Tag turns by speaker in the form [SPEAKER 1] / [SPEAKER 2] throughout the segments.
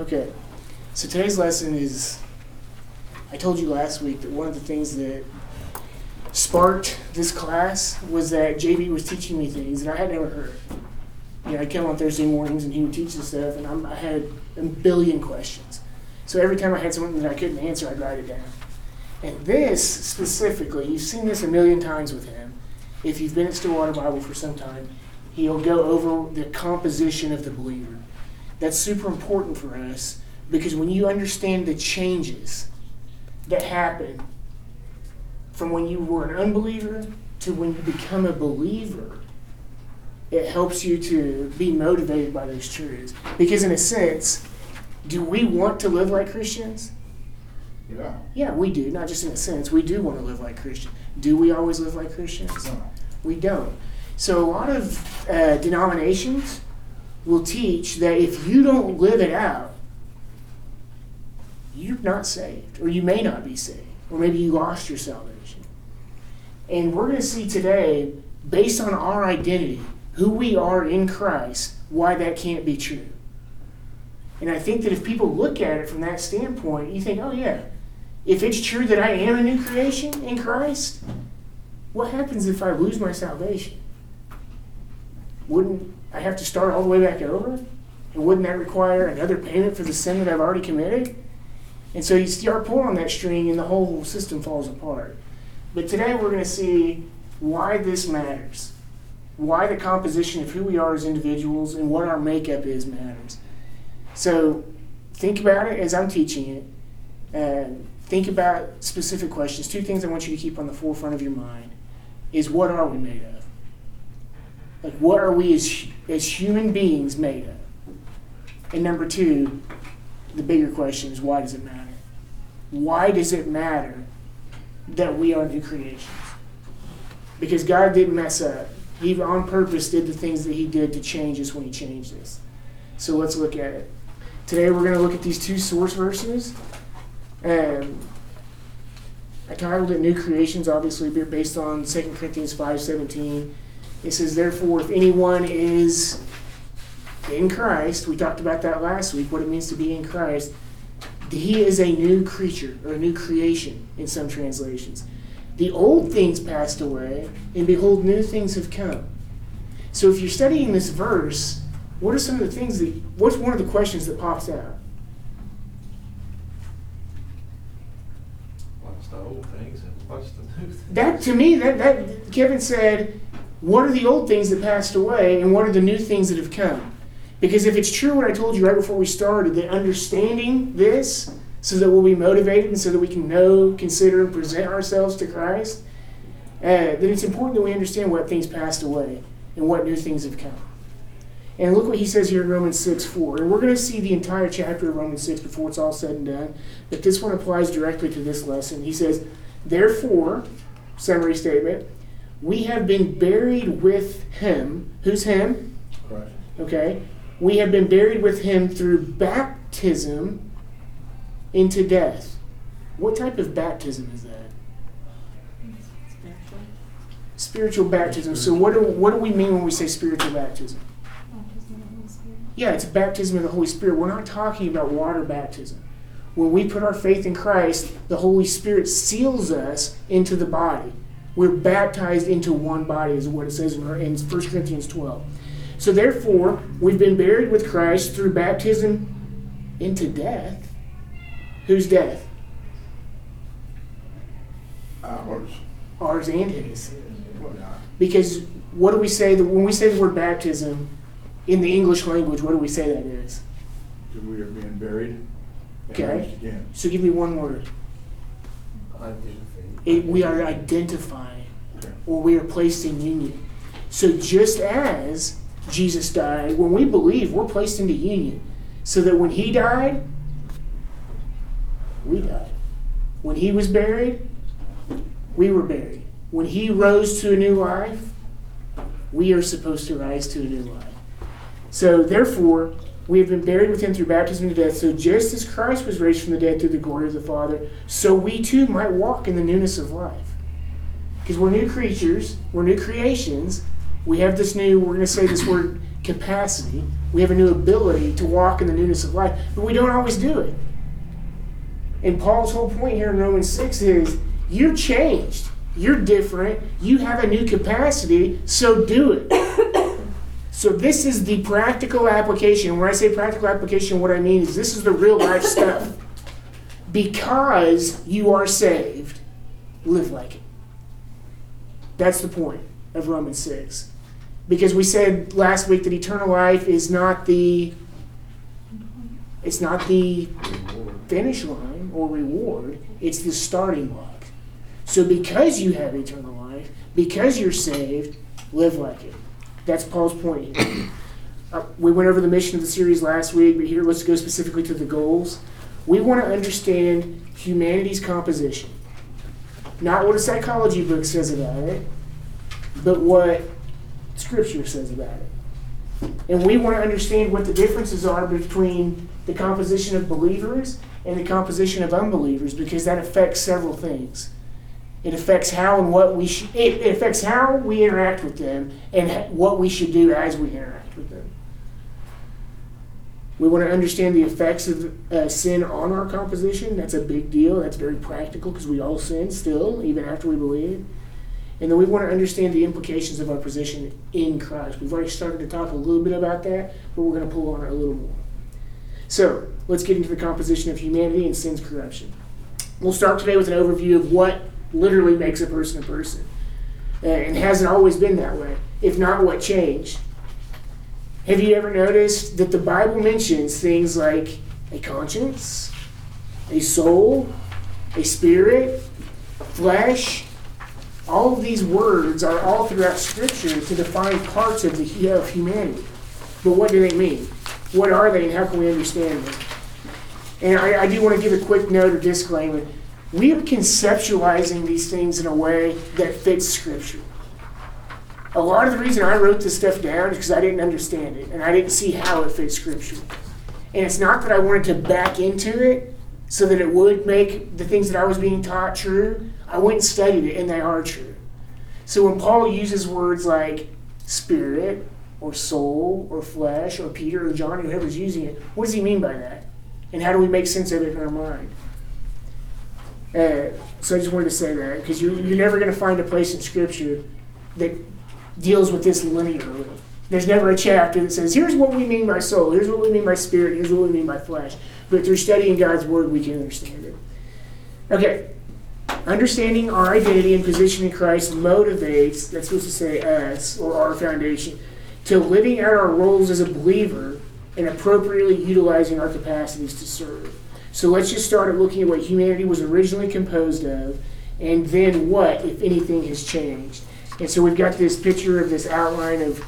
[SPEAKER 1] Okay, so today's lesson is I told you last week that one of the things that sparked this class was that JB was teaching me things that I had never heard. You know, I'd come on Thursday mornings and he would teach this stuff, and I'm, I had a billion questions. So every time I had something that I couldn't answer, I'd write it down. And this specifically, you've seen this a million times with him. If you've been at Stillwater Bible for some time, he'll go over the composition of the believer. That's super important for us because when you understand the changes that happen from when you were an unbeliever to when you become a believer, it helps you to be motivated by those truths. Because, in a sense, do we want to live like Christians?
[SPEAKER 2] Yeah.
[SPEAKER 1] Yeah, we do. Not just in a sense. We do want to live like Christians. Do we always live like Christians?
[SPEAKER 2] No.
[SPEAKER 1] We don't. So, a lot of uh, denominations will teach that if you don't live it out, you're not saved, or you may not be saved, or maybe you lost your salvation. And we're going to see today, based on our identity, who we are in Christ, why that can't be true. And I think that if people look at it from that standpoint, you think, oh, yeah, if it's true that I am a new creation in Christ, what happens if I lose my salvation? Wouldn't I have to start all the way back over? And wouldn't that require another payment for the sin that I've already committed? And so you start pulling that string and the whole system falls apart. But today we're going to see why this matters, why the composition of who we are as individuals and what our makeup is matters. So think about it as I'm teaching it. And think about specific questions. Two things I want you to keep on the forefront of your mind is what are we made of? Like, what are we as, as human beings made of? And number two, the bigger question is why does it matter? Why does it matter that we are new creations? Because God didn't mess up. He on purpose did the things that He did to change us when He changed us. So let's look at it. Today we're going to look at these two source verses. Um, I titled it New Creations, obviously based on 2 Corinthians 5.17. It says, Therefore, if anyone is in Christ, we talked about that last week, what it means to be in Christ, he is a new creature or a new creation in some translations. The old things passed away, and behold, new things have come. So if you're studying this verse, what are some of the things that, what's one of the questions that pops out?
[SPEAKER 3] What's the old things and what's the new things?
[SPEAKER 1] That, to me, that, that, Kevin said, what are the old things that passed away, and what are the new things that have come? Because if it's true what I told you right before we started, that understanding this so that we'll be motivated and so that we can know, consider, and present ourselves to Christ, uh, then it's important that we understand what things passed away and what new things have come. And look what he says here in Romans 6 4. And we're going to see the entire chapter of Romans 6 before it's all said and done. But this one applies directly to this lesson. He says, Therefore, summary statement, we have been buried with him. Who's him?
[SPEAKER 2] Christ.
[SPEAKER 1] Okay. We have been buried with him through baptism into death. What type of baptism is that? Spiritual spiritual baptism. So what do, what do we mean when we say spiritual baptism? Yeah, it's baptism of the Holy Spirit. We're not talking about water baptism. When we put our faith in Christ, the Holy Spirit seals us into the body. We're baptized into one body, is what it says in 1 Corinthians 12. So therefore, we've been buried with Christ through baptism into death. Whose death?
[SPEAKER 2] Ours.
[SPEAKER 1] Ours and his.
[SPEAKER 2] Well, yeah.
[SPEAKER 1] Because what do we say that when we say the word baptism in the English language, what do we say that is?
[SPEAKER 2] That we are being buried. and
[SPEAKER 1] Okay.
[SPEAKER 2] Again.
[SPEAKER 1] So give me one word. It, we are identifying, or we are placed in union. So just as Jesus died, when we believe, we're placed into union. So that when he died, we died. When he was buried, we were buried. When he rose to a new life, we are supposed to rise to a new life. So therefore, we have been buried with him through baptism into death. So just as Christ was raised from the dead through the glory of the Father, so we too might walk in the newness of life. Because we're new creatures, we're new creations. We have this new, we're going to say this word capacity. We have a new ability to walk in the newness of life, but we don't always do it. And Paul's whole point here in Romans 6 is you're changed. You're different. You have a new capacity, so do it. So, this is the practical application. When I say practical application, what I mean is this is the real life stuff. Because you are saved, live like it. That's the point of Romans 6. Because we said last week that eternal life is not the it's not the finish line or reward, it's the starting block. So because you have eternal life, because you're saved, live like it. That's Paul's point here. Uh, we went over the mission of the series last week, but here let's go specifically to the goals. We want to understand humanity's composition. Not what a psychology book says about it, but what Scripture says about it. And we want to understand what the differences are between the composition of believers and the composition of unbelievers because that affects several things. It affects how and what we should, it, it affects how we interact with them and ha- what we should do as we interact with them. We want to understand the effects of uh, sin on our composition. That's a big deal. That's very practical because we all sin still, even after we believe. And then we want to understand the implications of our position in Christ. We've already started to talk a little bit about that, but we're going to pull on it a little more. So let's get into the composition of humanity and sin's corruption. We'll start today with an overview of what literally makes a person a person. And hasn't always been that way. If not, what changed? Have you ever noticed that the Bible mentions things like a conscience, a soul, a spirit, flesh? All of these words are all throughout Scripture to define parts of the of humanity. But what do they mean? What are they, and how can we understand them? And I, I do want to give a quick note or disclaimer. We are conceptualizing these things in a way that fits Scripture. A lot of the reason I wrote this stuff down is because I didn't understand it and I didn't see how it fit Scripture. And it's not that I wanted to back into it so that it would make the things that I was being taught true. I went and studied it, and they are true. So when Paul uses words like spirit or soul or flesh or Peter or John, or whoever's using it, what does he mean by that? And how do we make sense of it in our mind? Uh, so I just wanted to say that because you're, you're never going to find a place in Scripture that deals with this linearly. There's never a chapter that says, here's what we mean by soul, here's what we mean by spirit, here's what we mean by flesh. But through studying God's Word, we can understand it. Okay, understanding our identity and position in Christ motivates, that's supposed to say us, or our foundation, to living out our roles as a believer and appropriately utilizing our capacities to serve. So let's just start at looking at what humanity was originally composed of, and then what, if anything, has changed. And so we've got this picture of this outline of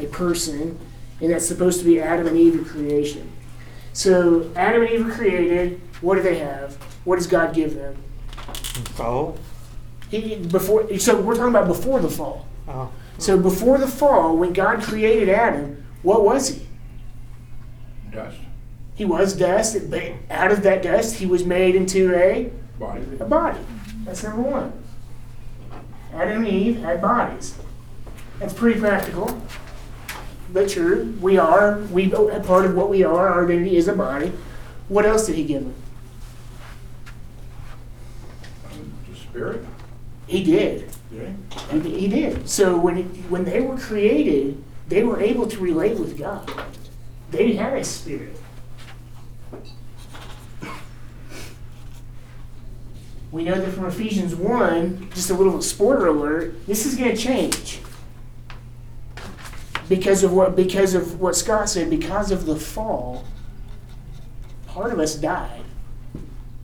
[SPEAKER 1] a person, and that's supposed to be Adam and Eve of creation. So Adam and Eve were created. What do they have? What does God give them?
[SPEAKER 4] Oh.
[SPEAKER 1] He, before, so we're talking about before the fall.
[SPEAKER 4] Oh.
[SPEAKER 1] So before the fall, when God created Adam, what was he?
[SPEAKER 2] Dust,
[SPEAKER 1] He was dust, but out of that dust, he was made into a,
[SPEAKER 2] body.
[SPEAKER 1] a body. That's number one. Adam and Eve had bodies. That's pretty practical, but true. We are, we a part of what we are. Our identity is a body. What else did he give them?
[SPEAKER 2] The spirit,
[SPEAKER 1] He did.
[SPEAKER 2] yeah.
[SPEAKER 1] He, he did. So when he, when they were created, they were able to relate with God. They had a spirit. We know that from Ephesians 1, just a little spoiler alert, this is going to change. Because of what because of what Scott said, because of the fall, part of us died.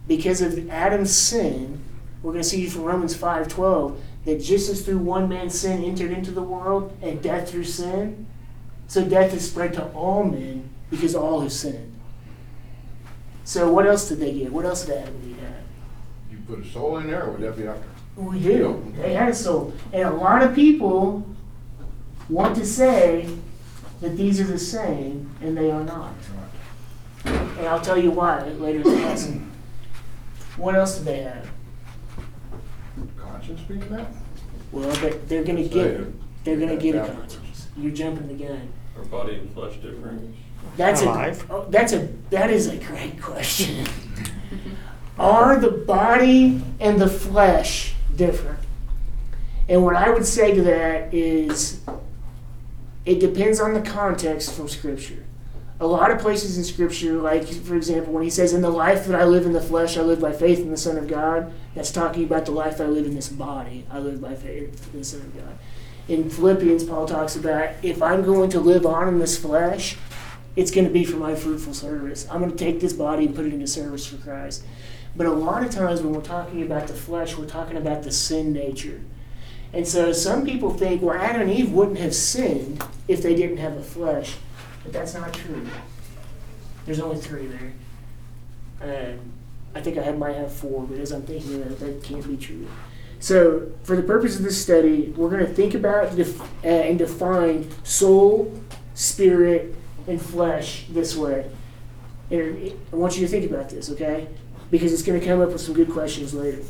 [SPEAKER 1] Because of Adam's sin, we're going to see from Romans 5:12 that just as through one man's sin entered into the world and death through sin, so death is spread to all men because all have sinned. So what else did they get? What else did Adam and Eve have?
[SPEAKER 2] You put a soul in there, or would that be after?
[SPEAKER 1] We do. They had a soul. And a lot of people want to say that these are the same, and they are not. And I'll tell you why later in the lesson. What else do they have?
[SPEAKER 2] Conscience being that?
[SPEAKER 1] Well, they- they're going to
[SPEAKER 2] Say
[SPEAKER 1] get
[SPEAKER 2] it.
[SPEAKER 1] They're going to get a conscience. You're jumping the gun.
[SPEAKER 3] Are body and flesh different?
[SPEAKER 1] That's a
[SPEAKER 4] Alive.
[SPEAKER 1] oh, that's a that is a great question. Are the body and the flesh different? And what I would say to that is it depends on the context from scripture. A lot of places in scripture, like for example, when he says, In the life that I live in the flesh, I live by faith in the Son of God, that's talking about the life I live in this body. I live by faith in the Son of God. In Philippians, Paul talks about if I'm going to live on in this flesh, it's going to be for my fruitful service. I'm going to take this body and put it into service for Christ. But a lot of times when we're talking about the flesh, we're talking about the sin nature. And so some people think, well, Adam and Eve wouldn't have sinned if they didn't have a flesh. But that's not true. There's only three there. And I think I might have four, but as I'm thinking of it, that can't be true. So, for the purpose of this study, we're going to think about def- uh, and define soul, spirit, and flesh this way. And I want you to think about this, okay? Because it's going to come up with some good questions later.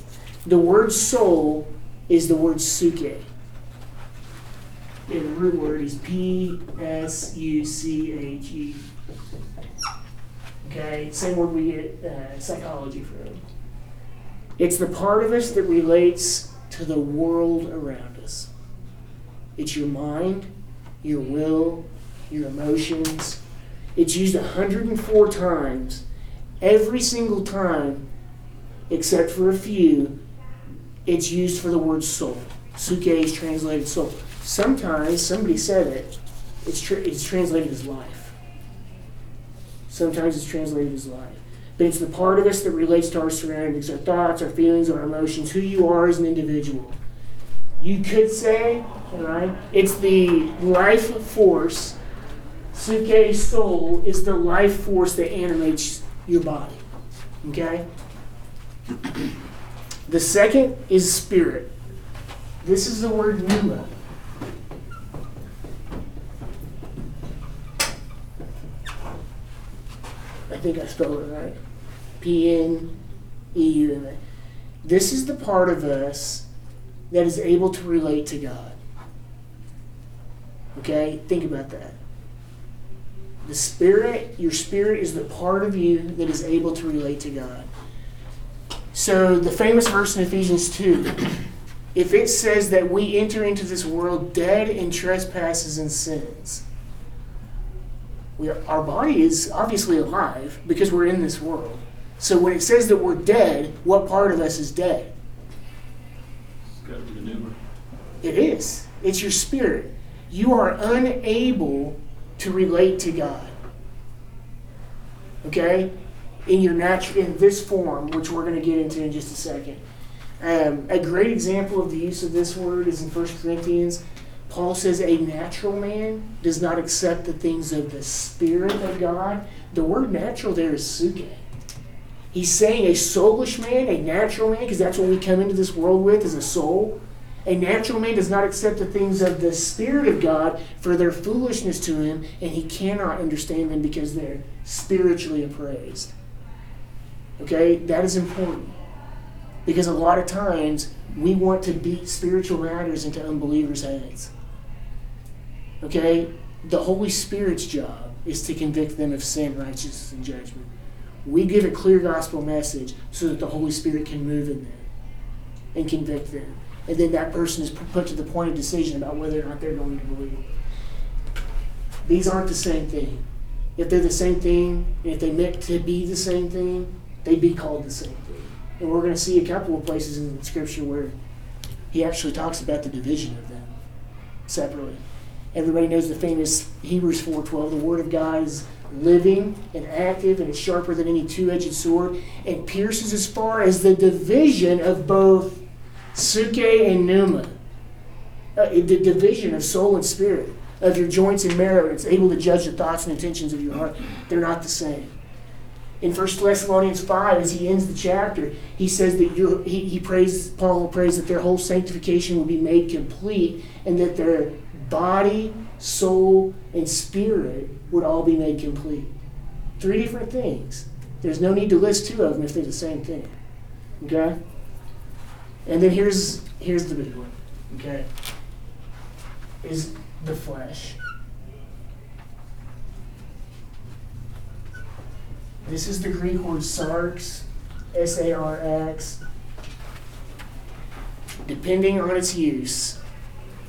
[SPEAKER 1] The word soul is the word psuche. And the root word is P S U C H E. Okay, same word we get uh, psychology from. It's the part of us that relates to the world around us. It's your mind, your will, your emotions. It's used 104 times. Every single time, except for a few, it's used for the word soul. Psuche is translated soul. Sometimes, somebody said it, it's, tr- it's translated as life. Sometimes it's translated as life. But it's the part of us that relates to our surroundings, our thoughts, our feelings, our emotions, who you are as an individual. You could say, all right, it's the life force. Psuche soul is the life force that animates your body. Okay? The second is spirit. This is the word pneuma. I think I spelled it right. P N E U M A. This is the part of us that is able to relate to God. Okay? Think about that. The spirit, your spirit is the part of you that is able to relate to God. So, the famous verse in Ephesians 2 if it says that we enter into this world dead in trespasses and sins, we are, our body is obviously alive because we're in this world. So, when it says that we're dead, what part of us is dead?
[SPEAKER 3] It's gotta be the pneuma.
[SPEAKER 1] It is. It's your spirit. You are unable to relate to God. Okay? In your natural in this form, which we're going to get into in just a second. Um, a great example of the use of this word is in 1 Corinthians. Paul says a natural man does not accept the things of the Spirit of God. The word natural there is psuche. He's saying a soulish man, a natural man, because that's what we come into this world with is a soul. A natural man does not accept the things of the Spirit of God for their foolishness to him, and he cannot understand them because they're spiritually appraised. Okay? That is important. Because a lot of times we want to beat spiritual matters into unbelievers' heads. Okay? The Holy Spirit's job is to convict them of sin, righteousness, and judgment. We give a clear gospel message so that the Holy Spirit can move in them and convict them. And then that person is put to the point of decision about whether or not they're going to believe. These aren't the same thing. If they're the same thing, and if they meant to be the same thing, they'd be called the same thing. And we're going to see a couple of places in Scripture where he actually talks about the division of them separately. Everybody knows the famous Hebrews 4:12. The Word of God is living and active, and it's sharper than any two-edged sword, and pierces as far as the division of both psuche and pneuma, uh, the division of soul and spirit, of your joints and marrow. It's able to judge the thoughts and intentions of your heart. They're not the same. In 1 Thessalonians 5, as he ends the chapter, he says that you he, he prays, Paul prays that their whole sanctification will be made complete and that their body, soul, and spirit would all be made complete. Three different things. There's no need to list two of them if they're the same thing. Okay? And then here's here's the big one. Okay, is the flesh. This is the Greek word sarx, S A R X. Depending on its use,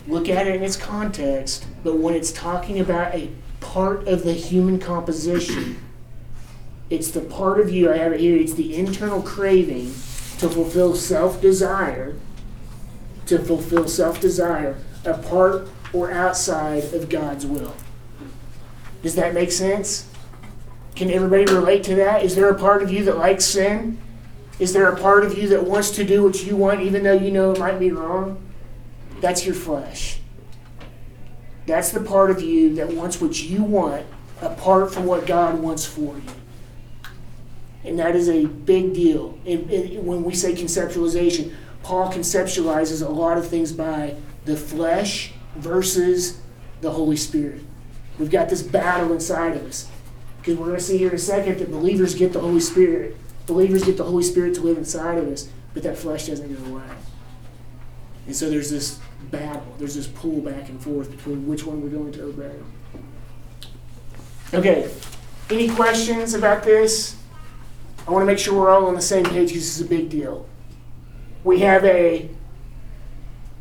[SPEAKER 1] look at it in its context, but when it's talking about a part of the human composition, it's the part of you, I have it here, it's the internal craving to fulfill self desire, to fulfill self desire, apart or outside of God's will. Does that make sense? Can everybody relate to that? Is there a part of you that likes sin? Is there a part of you that wants to do what you want even though you know it might be wrong? That's your flesh. That's the part of you that wants what you want apart from what God wants for you. And that is a big deal. And- and when we say conceptualization, Paul conceptualizes a lot of things by the flesh versus the Holy Spirit. We've got this battle inside of us. Because we're going to see here in a second that believers get the Holy Spirit. Believers get the Holy Spirit to live inside of us, but that flesh doesn't go away. And so there's this battle, there's this pull back and forth between which one we're going to obey. Okay, any questions about this? I want to make sure we're all on the same page because this is a big deal. We have a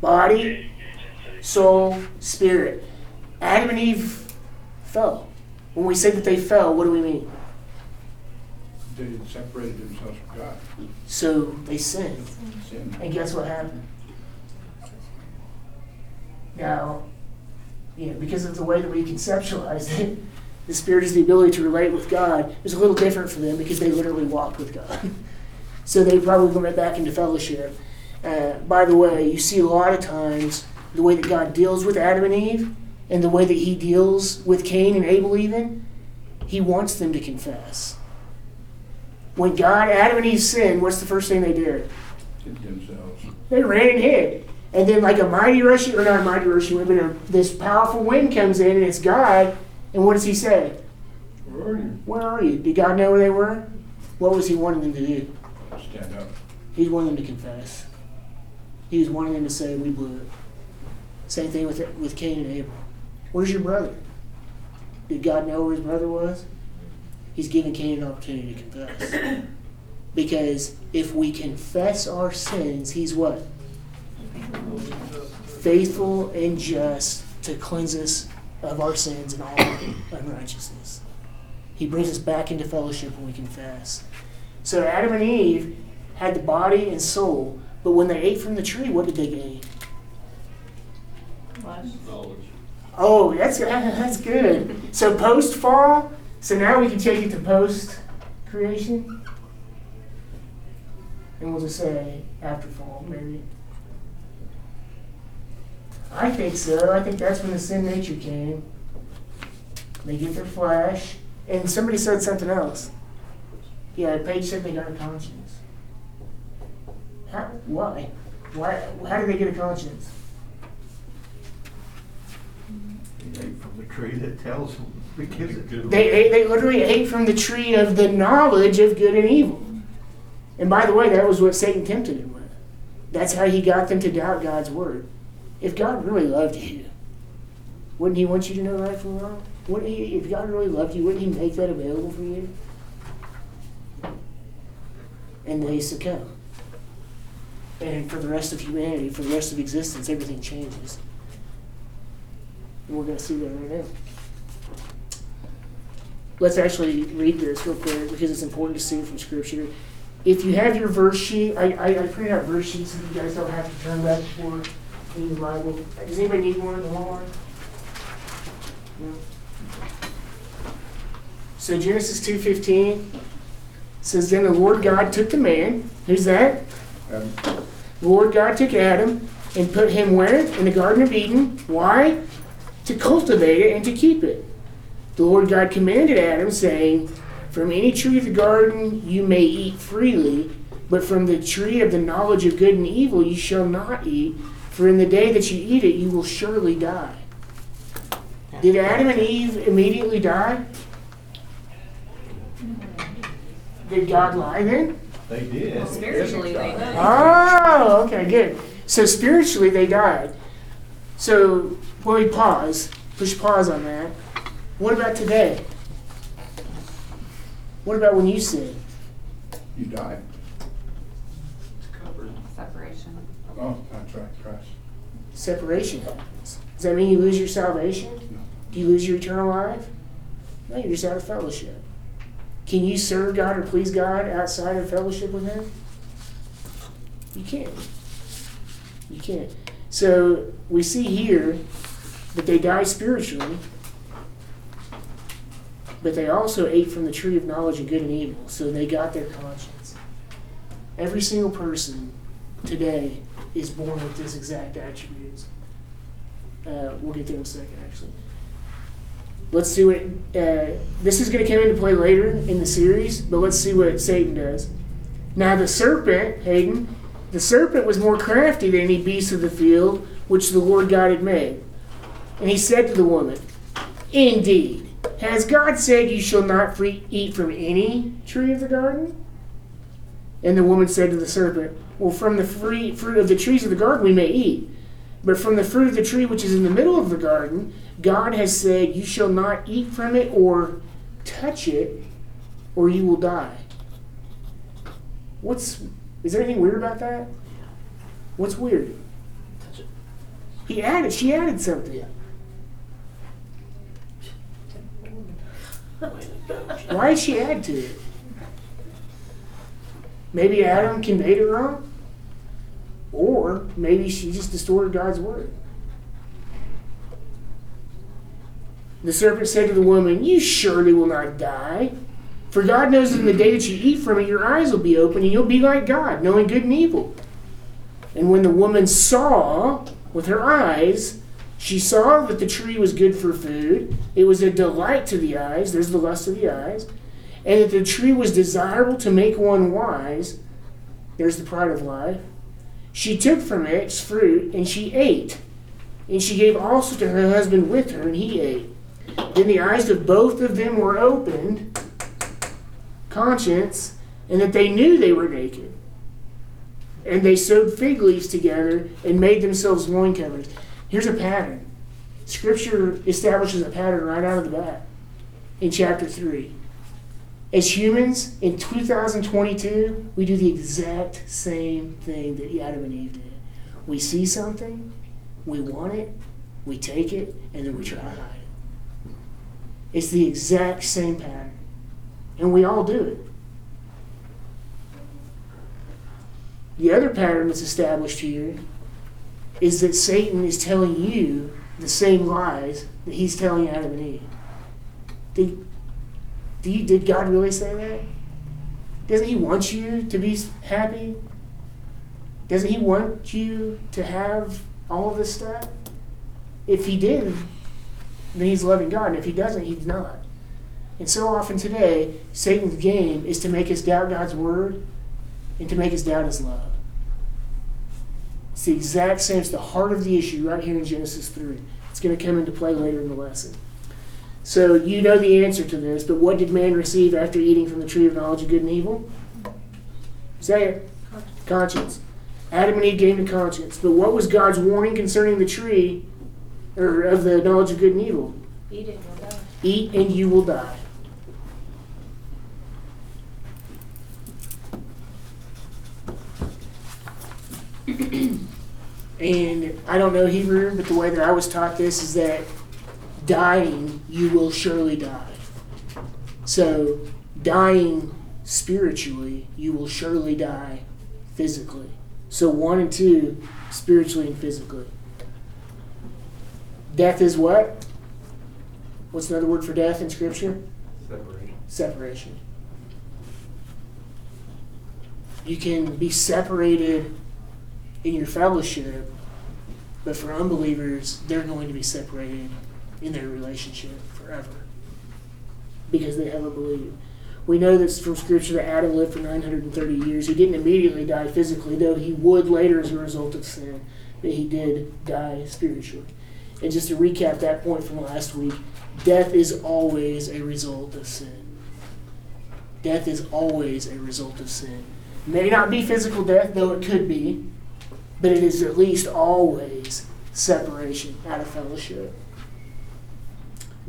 [SPEAKER 1] body, soul, spirit. Adam and Eve fell. When we say that they fell, what do we mean?
[SPEAKER 2] They separated themselves from God.
[SPEAKER 1] So they sinned.
[SPEAKER 2] Sin.
[SPEAKER 1] And guess what happened? Now, you know, because of the way that we conceptualize it, the Spirit is the ability to relate with God. It's a little different for them because they literally walked with God. so they probably went back into fellowship. Uh, by the way, you see a lot of times the way that God deals with Adam and Eve and the way that He deals with Cain and Abel, even, He wants them to confess. When God, Adam and Eve sinned, what's the first thing they did?
[SPEAKER 2] Hid themselves.
[SPEAKER 1] They ran and hid. And then, like a mighty rushing, or not a mighty rushing wind, but a, this powerful wind comes in, and it's God. And what does He say?
[SPEAKER 2] Where are you?
[SPEAKER 1] Where are you? Did God know where they were? What was He wanting them to do?
[SPEAKER 2] Stand up.
[SPEAKER 1] He was wanting them to confess. He was wanting them to say, "We blew it." Same thing with with Cain and Abel. Where's your brother? Did God know where his brother was? He's giving Cain an opportunity to confess. Because if we confess our sins, He's what? faithful and just to cleanse us of our sins and all unrighteousness. He brings us back into fellowship when we confess. So Adam and Eve had the body and soul, but when they ate from the tree, what did they gain?
[SPEAKER 3] Knowledge.
[SPEAKER 1] Oh, that's that's good. So post fall. So now we can take it to post creation, and we'll just say after fall, maybe. I think so. I think that's when the sin nature came. They get their flesh, and somebody said something else. Yeah, Paige said they got a conscience. How? Why? Why? How did they get a conscience?
[SPEAKER 4] They ate from the tree that tells them, because it.
[SPEAKER 1] They, ate, they literally ate from the tree of the knowledge of good and evil. And by the way, that was what Satan tempted him with. That's how he got them to doubt God's word. If God really loved you, wouldn't he want you to know right from wrong? Wouldn't he, if God really loved you, wouldn't he make that available for you? And they succumb. And for the rest of humanity, for the rest of existence, everything changes. And we're going to see that right now. Let's actually read this real quick because it's important to see from Scripture. If you have your verse sheet, I, I, I printed out verse sheets so you guys don't have to turn back for any Bible. Does anybody need one the Walmart? No. So Genesis two fifteen says, "Then the Lord God took the man. Who's that?
[SPEAKER 2] Um,
[SPEAKER 1] The Lord God took Adam and put him where? In the Garden of Eden. Why? To cultivate it and to keep it. The Lord God commanded Adam, saying, From any tree of the garden you may eat freely, but from the tree of the knowledge of good and evil you shall not eat, for in the day that you eat it you will surely die. Did Adam and Eve immediately die? Did God lie then?
[SPEAKER 4] They did.
[SPEAKER 5] Spiritually, they know.
[SPEAKER 1] Oh, okay, good. So spiritually, they died. So, well, we pause, push pause on that. What about today? What about when you sin?
[SPEAKER 2] You die.
[SPEAKER 3] It's covered.
[SPEAKER 5] Separation.
[SPEAKER 2] Oh, that's right, Christ.
[SPEAKER 1] Separation happens. Does that mean you lose your salvation?
[SPEAKER 2] No.
[SPEAKER 1] Do you lose your eternal life? No, you're just out of fellowship. Can you serve God or please God outside of fellowship with Him? You can't. You can't. So we see here that they died spiritually, but they also ate from the tree of knowledge of good and evil. So they got their conscience. Every single person today is born with this exact attributes. Uh, we'll get there in a second, actually. Let's see what. Uh, this is going to come into play later in the series, but let's see what Satan does. Now, the serpent, Hayden, the serpent was more crafty than any beast of the field which the Lord God had made. And he said to the woman, Indeed, has God said you shall not free, eat from any tree of the garden? And the woman said to the serpent, Well, from the free fruit of the trees of the garden we may eat. But from the fruit of the tree which is in the middle of the garden, God has said, You shall not eat from it or touch it, or you will die. What's is there anything weird about that? What's weird? He added she added something. Why did she add to it? Maybe Adam conveyed it wrong? Or maybe she just distorted God's word. The serpent said to the woman, You surely will not die. For God knows that in the day that you eat from it, your eyes will be open, and you'll be like God, knowing good and evil. And when the woman saw with her eyes, she saw that the tree was good for food. It was a delight to the eyes. There's the lust of the eyes. And that the tree was desirable to make one wise. There's the pride of life. She took from it its fruit, and she ate. And she gave also to her husband with her, and he ate. Then the eyes of both of them were opened, conscience, and that they knew they were naked. And they sewed fig leaves together and made themselves loin covers. Here's a pattern. Scripture establishes a pattern right out of the bat in chapter 3. As humans in 2022, we do the exact same thing that Adam and Eve did. We see something, we want it, we take it, and then we try to hide it. It's the exact same pattern. And we all do it. The other pattern that's established here is that Satan is telling you the same lies that he's telling Adam and Eve. Did God really say that? Doesn't he want you to be happy? Doesn't he want you to have all of this stuff? If he did, then he's loving God. And if he doesn't, he's not. And so often today, Satan's game is to make us doubt God's word and to make us doubt his love. It's the exact same, it's the heart of the issue right here in Genesis 3. It's going to come into play later in the lesson. So you know the answer to this, but what did man receive after eating from the tree of knowledge of good and evil? Say it. Conscience. Adam and Eve gained a conscience. But what was God's warning concerning the tree or of the knowledge of good and evil?
[SPEAKER 5] Eat it, you'll die.
[SPEAKER 1] Eat and you will die. and I don't know Hebrew, but the way that I was taught this is that dying, you will surely die. So, dying spiritually, you will surely die physically. So, one and two, spiritually and physically. Death is what? What's another word for death in Scripture?
[SPEAKER 4] Separation.
[SPEAKER 1] Separation. You can be separated in your fellowship, but for unbelievers, they're going to be separated in their relationship forever because they haven't believed. We know this from Scripture that Adam lived for 930 years. He didn't immediately die physically, though he would later as a result of sin, but he did die spiritually. And just to recap that point from last week, death is always a result of sin. Death is always a result of sin. May not be physical death, though it could be, but it is at least always separation out of fellowship.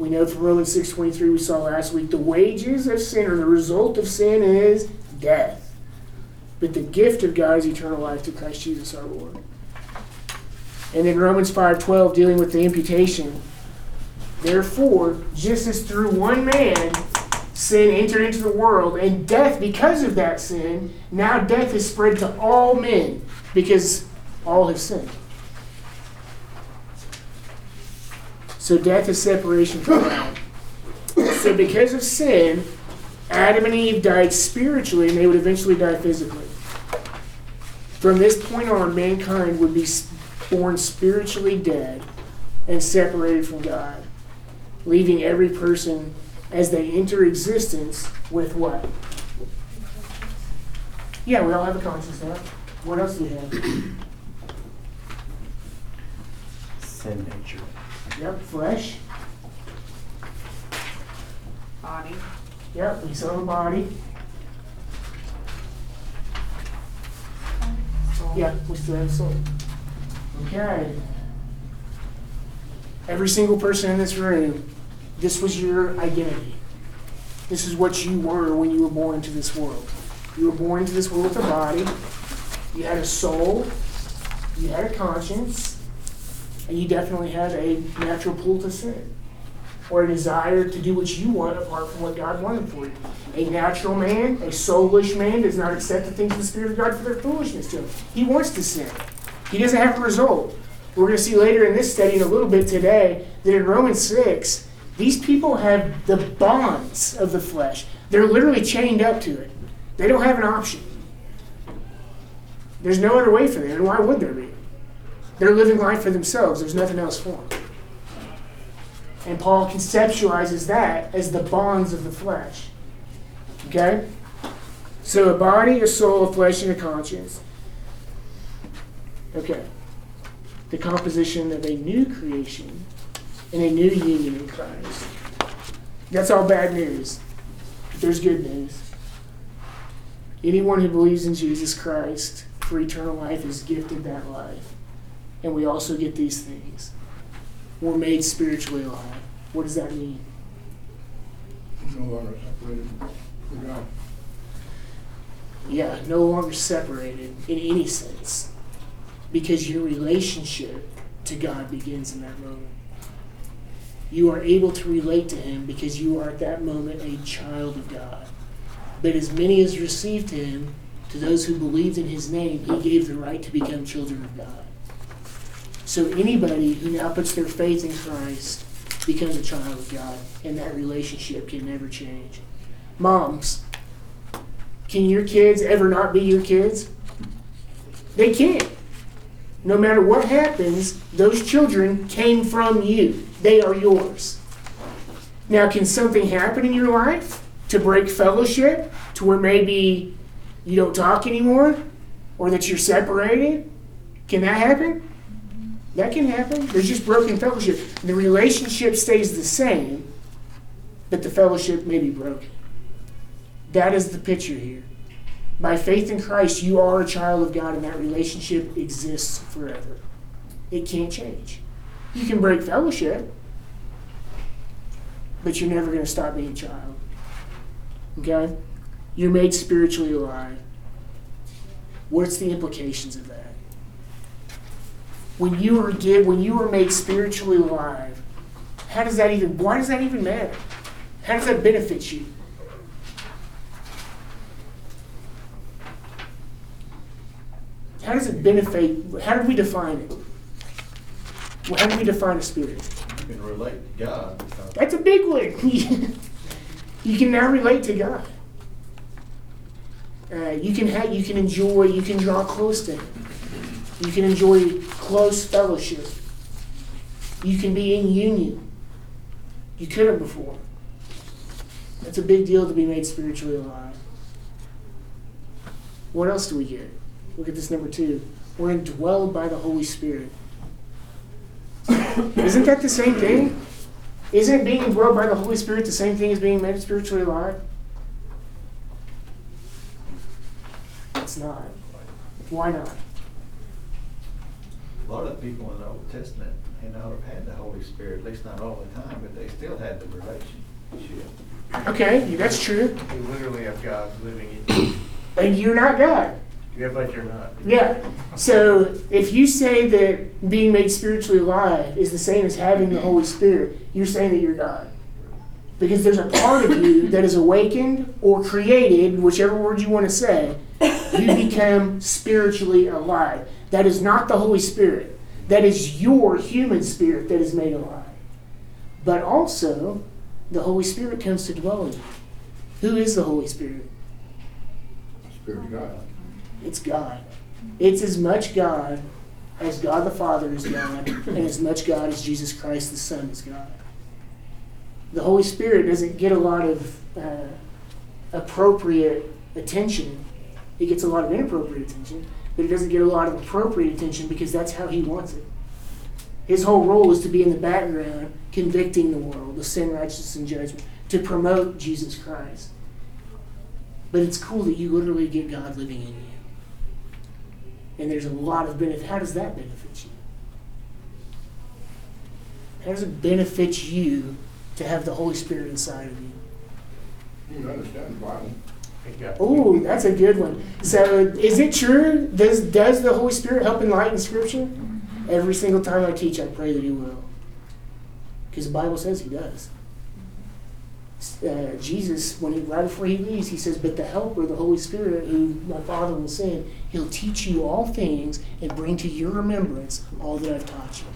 [SPEAKER 1] We know from Romans 6.23 we saw last week, the wages of sin or the result of sin is death. But the gift of God is eternal life through Christ Jesus our Lord. And then Romans 5.12 dealing with the imputation. Therefore, just as through one man sin entered into the world, and death because of that sin, now death is spread to all men because all have sinned. So death is separation from God. So because of sin, Adam and Eve died spiritually, and they would eventually die physically. From this point on, mankind would be born spiritually dead and separated from God, leaving every person as they enter existence with what? Yeah, we all have a conscience now. What else do we have?
[SPEAKER 5] Sin nature.
[SPEAKER 1] Yep, flesh.
[SPEAKER 6] Body.
[SPEAKER 1] Yep, we saw have a body.
[SPEAKER 6] Soul.
[SPEAKER 1] Yeah, we still have soul. Okay. Every single person in this room, this was your identity. This is what you were when you were born into this world. You were born into this world with a body. You had a soul. You had a conscience. You definitely had a natural pull to sin. Or a desire to do what you want apart from what God wanted for you. A natural man, a soulish man, does not accept the things of the Spirit of God for their foolishness to him. He wants to sin. He doesn't have a result. We're going to see later in this study, in a little bit today, that in Romans 6, these people have the bonds of the flesh. They're literally chained up to it. They don't have an option. There's no other way for them, and why would there be? They're living life for themselves. There's nothing else for them. And Paul conceptualizes that as the bonds of the flesh. Okay? So a body, a soul, a flesh, and a conscience. Okay. The composition of a new creation and a new union in Christ. That's all bad news. But there's good news. Anyone who believes in Jesus Christ for eternal life is gifted that life. And we also get these things. We're made spiritually alive. What does that mean?
[SPEAKER 2] No longer separated from God.
[SPEAKER 1] Yeah, no longer separated in any sense. Because your relationship to God begins in that moment. You are able to relate to Him because you are at that moment a child of God. But as many as received Him, to those who believed in His name, He gave the right to become children of God. So anybody who now puts their faith in Christ becomes a child of God, and that relationship can never change. Moms, can your kids ever not be your kids? They can't. No matter what happens, those children came from you. They are yours. Now, can something happen in your life to break fellowship to where maybe you don't talk anymore or that you're separated? Can that happen? That can happen. There's just broken fellowship. The relationship stays the same, but the fellowship may be broken. That is the picture here. By faith in Christ, you are a child of God, and that relationship exists forever. It can't change. You can break fellowship, but you're never going to stop being a child. Okay? You're made spiritually alive. What's the implications of that? When you were give, when you were made spiritually alive, how does that even? Why does that even matter? How does that benefit you? How does it benefit? How do we define it? Well, How do we define a spirit?
[SPEAKER 4] You can relate to God
[SPEAKER 1] That's a big one. you can now relate to God. Uh, you can have, you can enjoy, you can draw close to Him. You can enjoy close fellowship. You can be in union. You couldn't before. That's a big deal to be made spiritually alive. What else do we get? Look at this number two. We're indwelled by the Holy Spirit. Isn't that the same thing? Isn't being indwelled by the Holy Spirit the same thing as being made spiritually alive? It's not. Why not?
[SPEAKER 4] A lot of people in the Old Testament may not have had the Holy Spirit, at least not all the time, but they still had the relationship.
[SPEAKER 1] Okay, that's true.
[SPEAKER 5] You literally have God living in you.
[SPEAKER 1] And you're not God.
[SPEAKER 5] Yeah, but you're not.
[SPEAKER 1] Yeah. So if you say that being made spiritually alive is the same as having the Holy Spirit, you're saying that you're God. Because there's a part of you that is awakened or created, whichever word you want to say, you become spiritually alive. That is not the Holy Spirit. That is your human spirit that is made alive. But also, the Holy Spirit comes to dwell in you. Who is the Holy Spirit?
[SPEAKER 2] Spirit of God.
[SPEAKER 1] It's God. It's as much God as God the Father is God, and as much God as Jesus Christ the Son is God. The Holy Spirit doesn't get a lot of uh, appropriate attention. He gets a lot of inappropriate attention, but he doesn't get a lot of appropriate attention because that's how He wants it. His whole role is to be in the background, convicting the world of sin, righteousness, and judgment, to promote Jesus Christ. But it's cool that you literally get God living in you. And there's a lot of benefit. How does that benefit you? How does it benefit you to have the Holy Spirit inside of you?
[SPEAKER 2] You understand the Bible.
[SPEAKER 5] Thank
[SPEAKER 1] Oh, that's a good one. So, is it true? Does does the Holy Spirit help enlighten Scripture? Every single time I teach, I pray that He will, because the Bible says He does. Uh, Jesus, when he right before He leaves, He says, "But the Helper, the Holy Spirit, who my Father will send, He'll teach you all things and bring to your remembrance all that I've taught you."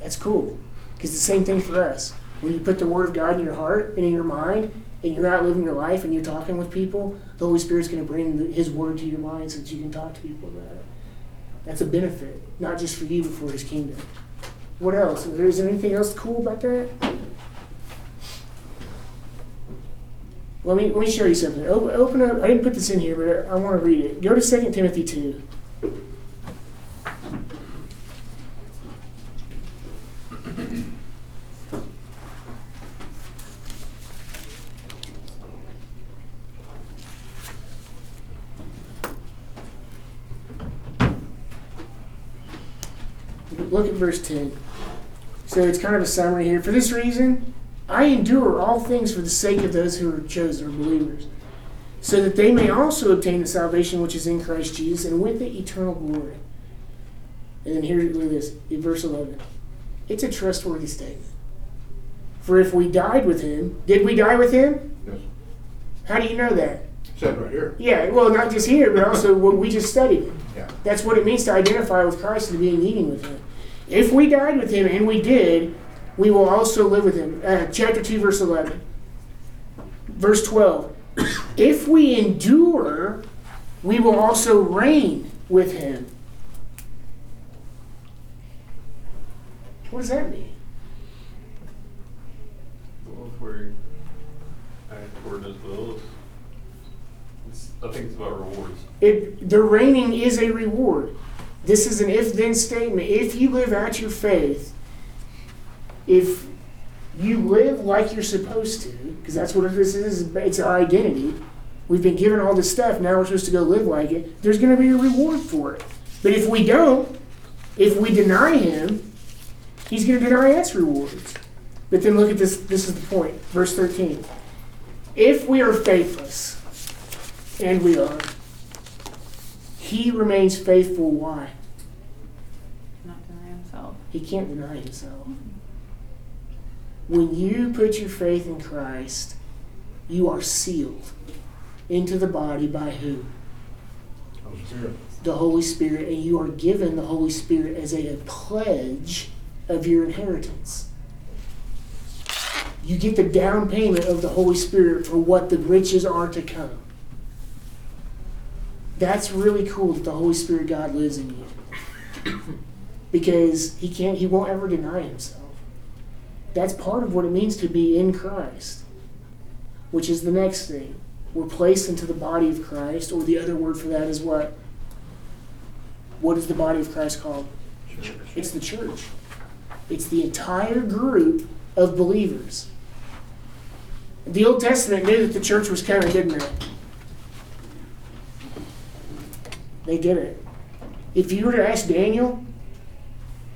[SPEAKER 1] That's cool, because the same thing for us. When you put the Word of God in your heart and in your mind, and you're out living your life and you're talking with people, the Holy Spirit's going to bring His Word to your mind so that you can talk to people about it. That's a benefit, not just for you, but for His kingdom. What else? Is there, anything else cool about that? Let me, let me show you something. Open up. I didn't put this in here, but I, I want to read it. Go to 2 Timothy 2. Look at verse 10. So it's kind of a summary here. For this reason, I endure all things for the sake of those who are chosen or believers, so that they may also obtain the salvation which is in Christ Jesus and with it eternal glory. And then here, look at this, verse 11. It's a trustworthy statement. For if we died with him, did we die with him?
[SPEAKER 2] Yes.
[SPEAKER 1] How do you know that?
[SPEAKER 2] Said right here.
[SPEAKER 1] Yeah, well, not just here, but also what we just studied.
[SPEAKER 2] Yeah.
[SPEAKER 1] That's what it means to identify with Christ and to be in union with Him. If we died with Him, and we did, we will also live with Him. Uh, chapter 2, verse 11. Verse 12. If we endure, we will also reign with Him. What does that mean?
[SPEAKER 3] Well, if we're act toward His will, I think it's about rewards.
[SPEAKER 1] It, the reigning is a reward. This is an if then statement. If you live out your faith, if you live like you're supposed to, because that's what this is, it's our identity. We've been given all this stuff, now we're supposed to go live like it. There's going to be a reward for it. But if we don't, if we deny Him, He's going to deny us rewards. But then look at this, this is the point. Verse 13. If we are faithless, and we are, he remains faithful. Why?
[SPEAKER 6] Not deny himself.
[SPEAKER 1] He can't deny himself. When you put your faith in Christ, you are sealed into the body by who?
[SPEAKER 2] Holy
[SPEAKER 1] The Holy Spirit, and you are given the Holy Spirit as a pledge of your inheritance. You get the down payment of the Holy Spirit for what the riches are to come. That's really cool that the Holy Spirit God lives in you. Because he can't he won't ever deny himself. That's part of what it means to be in Christ. Which is the next thing. We're placed into the body of Christ, or the other word for that is what? What is the body of Christ called? Church. It's the church. It's the entire group of believers. The Old Testament knew that the church was coming, didn't they? They did it. If you were to ask Daniel,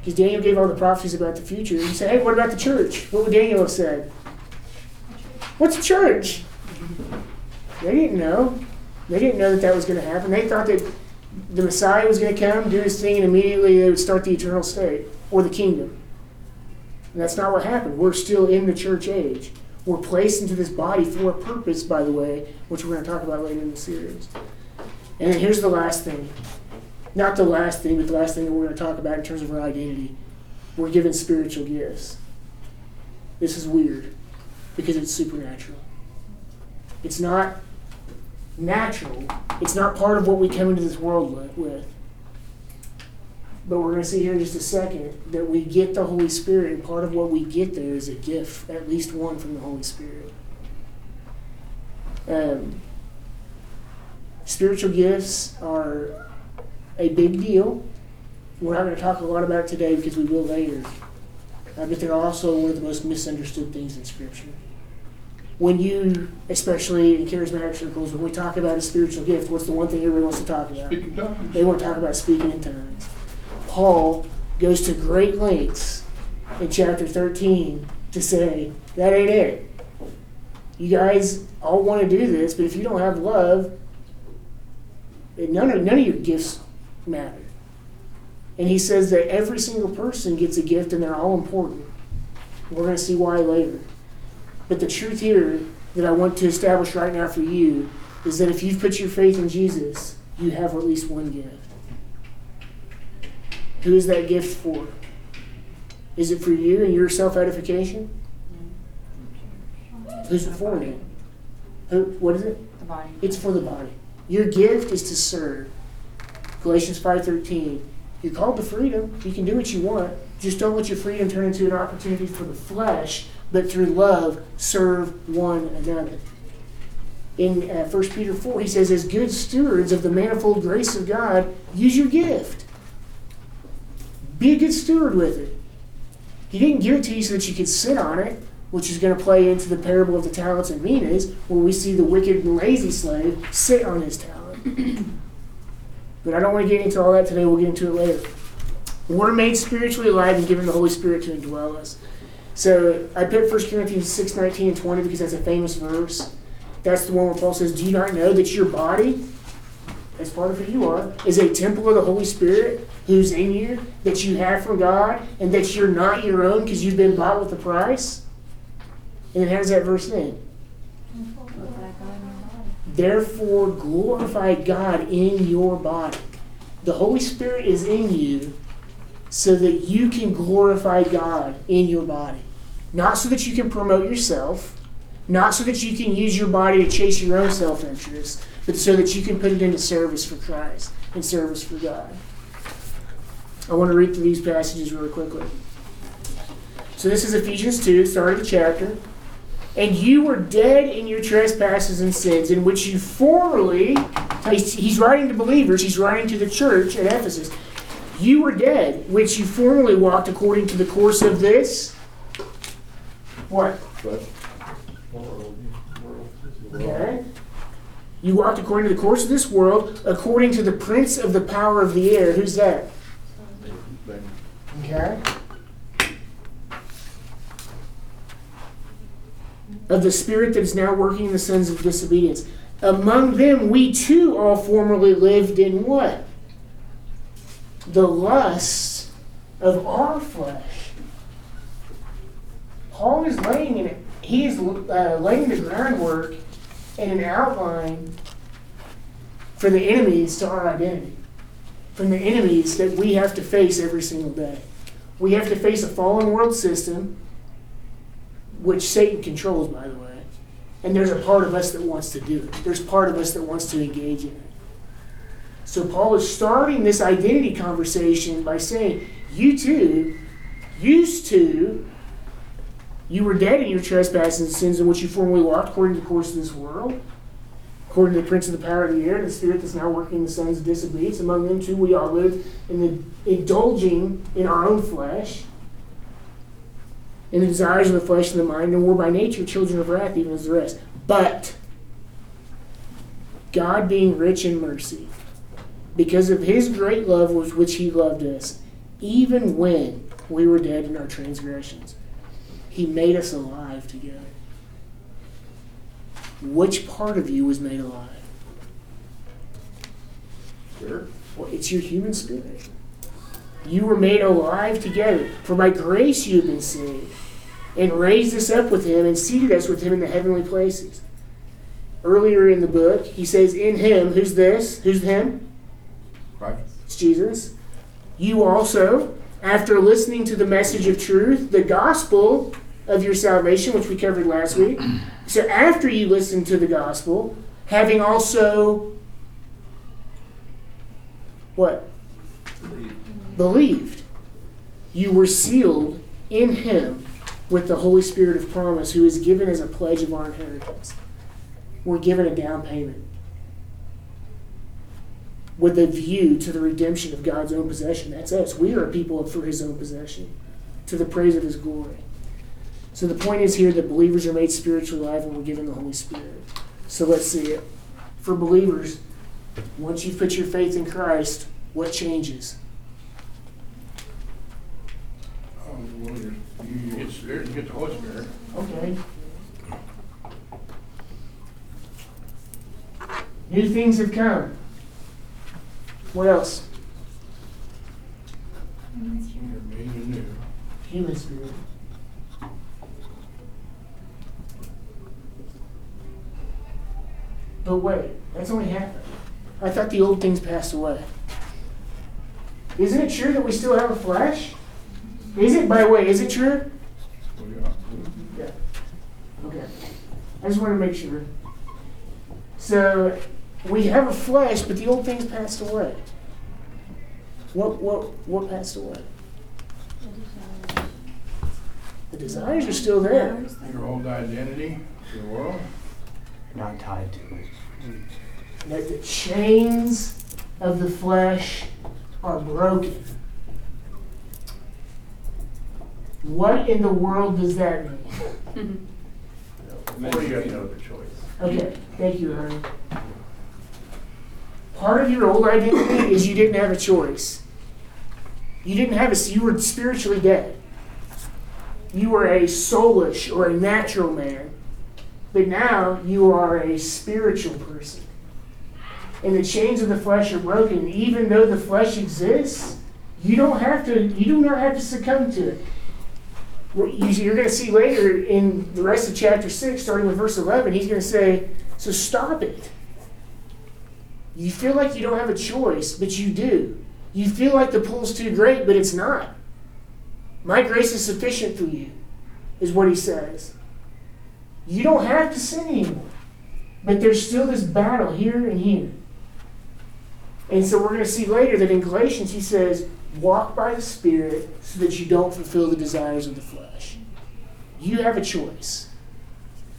[SPEAKER 1] Because Daniel gave all the prophecies about the future. You say, hey, what about the church? What would Daniel have said? What's a church? They didn't know. They didn't know that that was going to happen. They thought that the Messiah was going to come, do his thing, and immediately they would start the eternal state or the kingdom. And that's not what happened. We're still in the church age. We're placed into this body for a purpose, by the way, which we're going to talk about later in the series. And then here's the last thing. Not the last thing, but the last thing that we're going to talk about in terms of our identity. We're given spiritual gifts. This is weird because it's supernatural. It's not natural. It's not part of what we come into this world with-. But we're going to see here in just a second that we get the Holy Spirit, and part of what we get there is a gift, at least one from the Holy Spirit. Um, spiritual gifts are a big deal. We're not going to talk a lot about it today because we will later. Uh, but they're also one of the most misunderstood things in Scripture when you, especially in charismatic circles, when we talk about a spiritual gift, what's the one thing everybody wants to talk about?
[SPEAKER 2] Speaking tongues.
[SPEAKER 1] They want to talk about speaking in tongues. Paul goes to great lengths in chapter 13 to say, that ain't it. You guys all want to do this, but if you don't have love, none of, none of your gifts matter. And he says that every single person gets a gift and they're all important. We're going to see why later. But the truth here that I want to establish right now for you is that if you've put your faith in Jesus, you have at least one gift. Who is that gift for? Is it for you and your self edification? Who's it for then? Who, what is it?
[SPEAKER 6] The body.
[SPEAKER 1] It's for the body. Your gift is to serve. Galatians 5:13. You're called to freedom. You can do what you want. Just don't let your freedom turn into an opportunity for the flesh, but through love serve one another. In uh, 1 Peter 4, he says, as good stewards of the manifold grace of God, use your gift. Be a good steward with it. He didn't give it to you so that you could sit on it, which is going to play into the parable of the talents and minas, where we see the wicked and lazy slave sit on his talent. But I don't want to get into all that today. We'll get into it later. We're made spiritually alive and given the Holy Spirit to indwell us. So I put 1 Corinthians 6, 19 and 20 because that's a famous verse. That's the one where Paul says, Do you not know that your body, as part of who you are, is a temple of the Holy Spirit who's in you, that you have from God, and that you're not your own because you've been bought with a price? And how does that verse end? Therefore, glorify God in your body. The Holy Spirit is in you so that you can glorify God in your body. Not so that you can promote yourself, not so that you can use your body to chase your own self interest, but so that you can put it into service for Christ and service for God. I want to read through these passages really quickly. So, this is Ephesians 2, start of the chapter. And you were dead in your trespasses and sins, in which you formerly, he's writing to believers, he's writing to the church at Ephesus. You were dead, which you formerly walked according to the course of this. What? Okay. You walked according to the course of this world, according to the prince of the power of the air. Who's that? Okay. Of the spirit that is now working in the sons of disobedience. Among them, we too all formerly lived in what? The lusts of our flesh. Paul is laying in it. He is uh, laying the groundwork and an outline for the enemies to our identity, from the enemies that we have to face every single day. We have to face a fallen world system, which Satan controls, by the way. And there's a part of us that wants to do it. There's part of us that wants to engage in it. So Paul is starting this identity conversation by saying, You too used to, you were dead in your trespasses and sins in which you formerly walked according to the course of this world, according to the prince of the power of the air, the spirit that's now working in the sons of disobedience. Among them too we all lived in the indulging in our own flesh, in the desires of the flesh and the mind, and were by nature children of wrath, even as the rest. But God being rich in mercy, because of his great love with which he loved us, even when we were dead in our transgressions, he made us alive together. Which part of you was made alive?
[SPEAKER 2] Sure.
[SPEAKER 1] Well, it's your human spirit. You were made alive together. For by grace you have been saved, and raised us up with him, and seated us with him in the heavenly places. Earlier in the book, he says, In him, who's this? Who's him?
[SPEAKER 2] Right?
[SPEAKER 1] It's Jesus. You also, after listening to the message of truth, the gospel of your salvation, which we covered last week. So after you listened to the gospel, having also what? Believed. You were sealed in him with the Holy Spirit of promise, who is given as a pledge of our inheritance. We're given a down payment with a view to the redemption of God's own possession. That's us. We are a people for his own possession, to the praise of his glory. So the point is here that believers are made spiritually alive and we're given the Holy Spirit. So let's see it. For believers, once you put your faith in Christ, what changes?
[SPEAKER 2] Um, well, you, get get the Holy Spirit.
[SPEAKER 1] Okay. New things have come. What else?
[SPEAKER 2] You're made.
[SPEAKER 1] Human spirit. But wait, that's only happened. I thought the old things passed away. Isn't it true that we still have a flesh? Is it, by the way, is it true?
[SPEAKER 2] Yeah.
[SPEAKER 1] Yeah. Okay. I just want to make sure. So we have a flesh, but the old things passed away. What what what passed away? The desires are still there.
[SPEAKER 2] Your old identity, your world.
[SPEAKER 5] Not tied to it.
[SPEAKER 1] That the chains of the flesh are broken. What in the world does that mean?
[SPEAKER 5] Or you have no other choice.
[SPEAKER 1] Okay, thank you, honey. Part of your old identity is you didn't have a choice. You didn't have a, you were spiritually dead. You were a soulish or a natural man. But now you are a spiritual person. And the chains of the flesh are broken. Even though the flesh exists, you don't have to, you do not have to succumb to it. You're going to see later in the rest of chapter 6, starting with verse 11, he's going to say, So stop it. You feel like you don't have a choice, but you do. You feel like the pull's too great, but it's not. My grace is sufficient for you, is what he says. You don't have to sin anymore. But there's still this battle here and here. And so we're going to see later that in Galatians he says, walk by the Spirit so that you don't fulfill the desires of the flesh. You have a choice.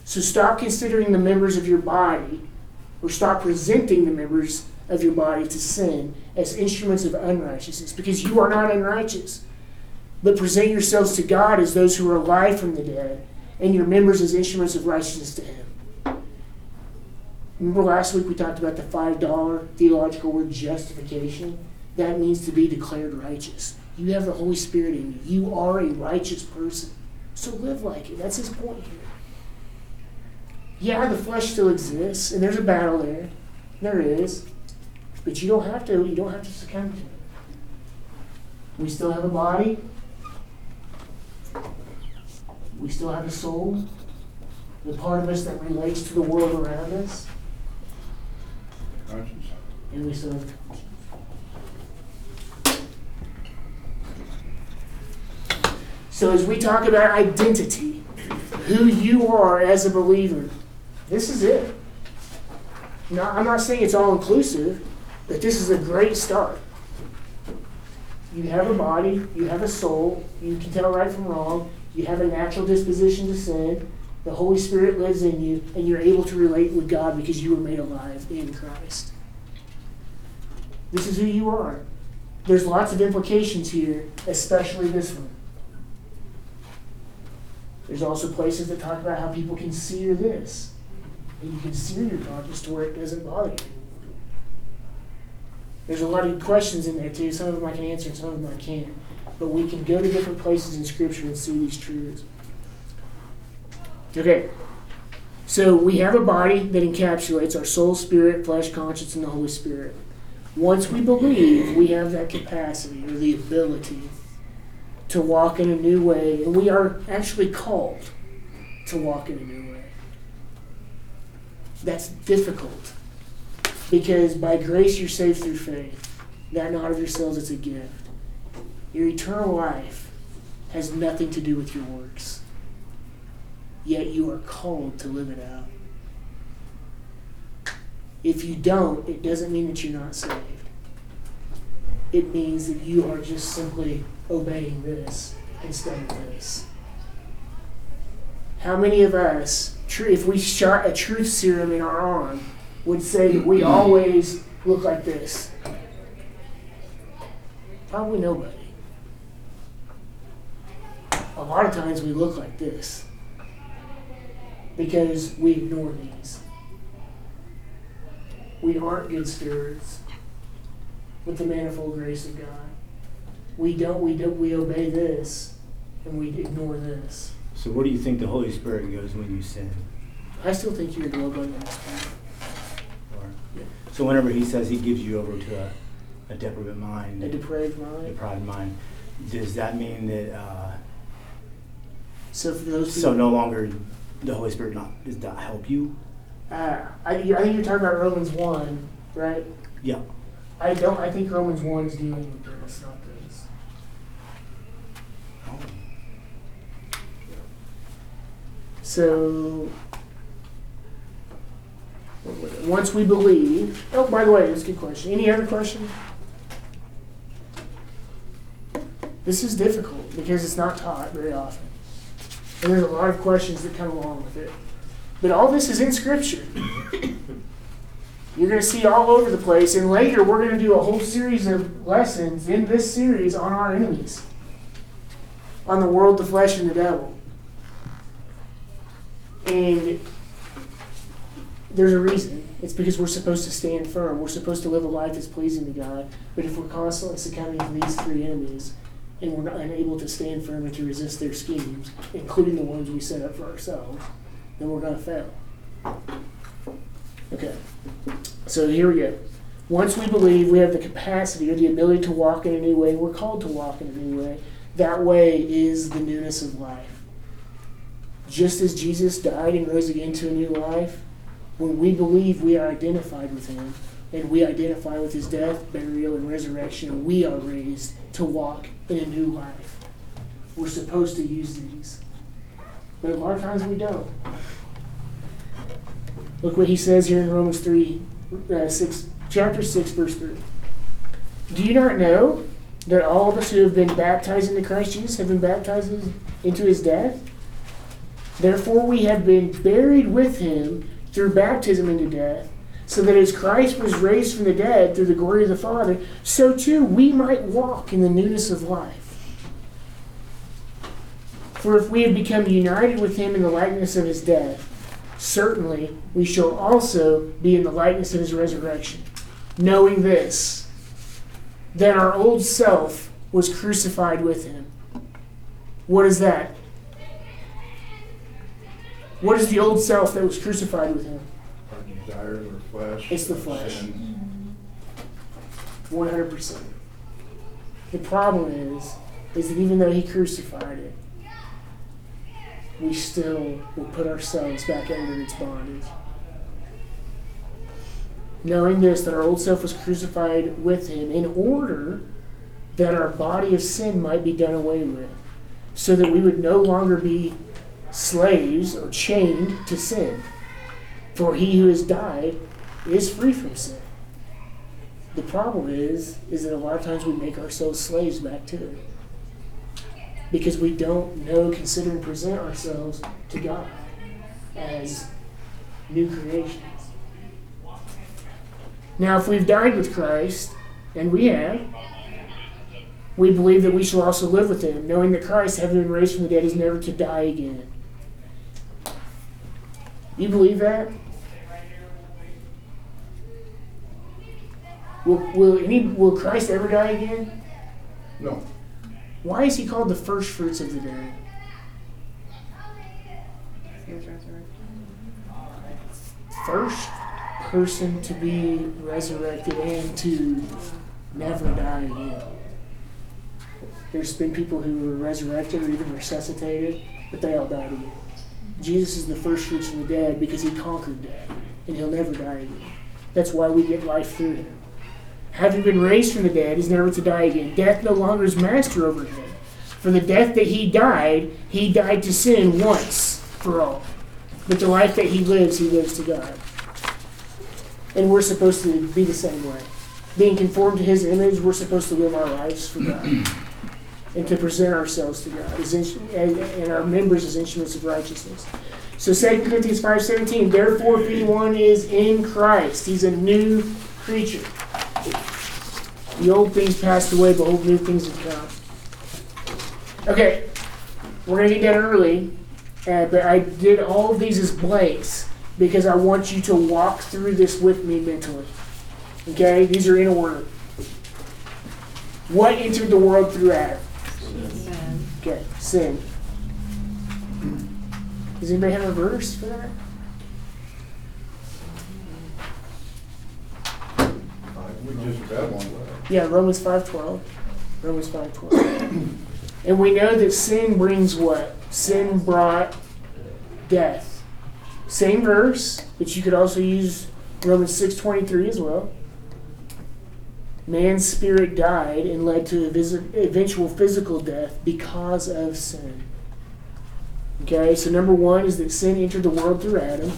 [SPEAKER 1] So stop considering the members of your body, or stop presenting the members of your body to sin as instruments of unrighteousness, because you are not unrighteous. But present yourselves to God as those who are alive from the dead, and your members as instruments of righteousness to Him. Remember last week we talked about the $5 theological word justification? That means to be declared righteous. You have the Holy Spirit in you. You are a righteous person. So live like it. That's his point here. Yeah, the flesh still exists, and there's a battle there. There is. But you don't have to you don't have to succumb to it. We still have a body. We still have a soul. The part of us that relates to the world around us.
[SPEAKER 2] Conscience.
[SPEAKER 1] And we still have a conscience. So as we talk about identity, who you are as a believer, this is it. Now, I'm not saying it's all inclusive, but this is a great start. You have a body, you have a soul, you can tell right from wrong, you have a natural disposition to sin, the Holy Spirit lives in you, and you're able to relate with God because you were made alive in Christ. This is who you are. There's lots of implications here, especially this one. There's also places that talk about how people can sear this. And you can sear your conscience to where it doesn't bother you. There's a lot of questions in there too. Some of them I can answer, and some of them I can't. But we can go to different places in Scripture and see these truths. Okay. So we have a body that encapsulates our soul, spirit, flesh, conscience, and the Holy Spirit. Once we believe, we have that capacity or the ability to walk in a new way, and we are actually called to walk in a new way. That's difficult because by grace you're saved through faith. That not of yourselves, it's a gift. Your eternal life has nothing to do with your works. Yet you are called to live it out. If you don't, it doesn't mean that you're not saved. It means that you are just simply obeying this instead of this. How many of us, if we shot a truth serum in our arm, would say that we always look like this? Probably nobody. A lot of times we look like this because we ignore these. We aren't good stewards with the manifold grace of God. We don't, we don't, we obey this and we ignore this.
[SPEAKER 5] So where do you think the Holy Spirit goes when you sin?
[SPEAKER 1] I still think you're dwelled on this planet.
[SPEAKER 5] Or-
[SPEAKER 1] Yeah.
[SPEAKER 5] So whenever he says he gives you over to a, a depravate mind,
[SPEAKER 1] A depraved mind.
[SPEAKER 5] depraved mind, does that mean that uh,
[SPEAKER 1] So for those
[SPEAKER 5] so
[SPEAKER 1] who,
[SPEAKER 5] no longer the Holy Spirit not does not help you?
[SPEAKER 1] uh, I, I think you're talking about Romans one, right?
[SPEAKER 5] Yeah.
[SPEAKER 1] I don't. I think Romans one is dealing with this, not this.
[SPEAKER 5] Oh.
[SPEAKER 1] So once we believe. Oh, by the way, that's a good question. Any other question? This is difficult because it's not taught very often. And there's a lot of questions that come along with it. But all this is in Scripture. You're going to see all over the place. And later, we're going to do a whole series of lessons in this series on our enemies on the world, the flesh, and the devil. And there's a reason. It's because we're supposed to stand firm. We're supposed to live a life that's pleasing to God. But if we're constantly succumbing to these three enemies and we're not unable to stand firm and to resist their schemes, including the ones we set up for ourselves, then we're going to fail. Okay. So here we go. Once we believe we have the capacity or the ability to walk in a new way, we're called to walk in a new way. That way is the newness of life. Just as Jesus died and rose again to a new life, when we believe we are identified with him and we identify with his death, burial, and resurrection, we are raised to walk in a new life. We're supposed to use these. But a lot of times we don't. Look what he says here in Romans 3, uh, 6, chapter 6, verse 3. Do you not know that all of us who have been baptized into Christ Jesus have been baptized into his death? Therefore, we have been buried with him through baptism into death, so that as Christ was raised from the dead through the glory of the Father, so too we might walk in the newness of life. For if we have become united with him in the likeness of his death, certainly we shall also be in the likeness of his resurrection, knowing this, that our old self was crucified with him. What is that? What is the old self that was crucified with him?
[SPEAKER 2] Our desires, our flesh.
[SPEAKER 1] It's the flesh. 100%. The problem is, is that even though he crucified it, we still will put ourselves back under its bondage. Knowing this, that our old self was crucified with him in order that our body of sin might be done away with, so that we would no longer be slaves or chained to sin. For he who has died is free from sin. The problem is, is that a lot of times we make ourselves slaves back to it. Because we don't know, consider, and present ourselves to God as new creations. Now, if we've died with Christ, and we have, we believe that we shall also live with him, knowing that Christ, having been raised from the dead, is never to die again. You believe that? Will, will any will Christ ever die again?
[SPEAKER 2] No,
[SPEAKER 1] Why is he called the first fruits of the dead?
[SPEAKER 6] He was resurrected.
[SPEAKER 1] First person to be resurrected and to never die again. There's been people who were resurrected or even resuscitated, but they all died again. Jesus is the first fruits of the dead because he conquered death, and he'll never die again. That's why we get life through him. Having been raised from the dead, he's never to die again. Death no longer is master over him. For the death that he died, he died to sin once for all. But the life that he lives, he lives to God. And we're supposed to be the same way. Being conformed to his image, we're supposed to live our lives for God. And to present ourselves to God as and, and our members as instruments of righteousness. So 2 Corinthians 5.17, Therefore if anyone is in Christ, he's a new creature. The old things passed away, behold, new things have come. Okay, we're going to get done early, uh, but I did all of these as blanks because I want you to walk through this with me mentally. Okay, these are in order. What entered the world through Adam?
[SPEAKER 6] Sin.
[SPEAKER 1] Okay, sin. Does anybody have a verse for that?
[SPEAKER 2] we just got one.
[SPEAKER 1] Yeah, Romans 5.12. Romans 5.12. and we know that sin brings what? Sin brought death. Same verse, but you could also use Romans 6.23 as well. Man's spirit died and led to eventual physical death because of sin. Okay, so number one is that sin entered the world through Adam.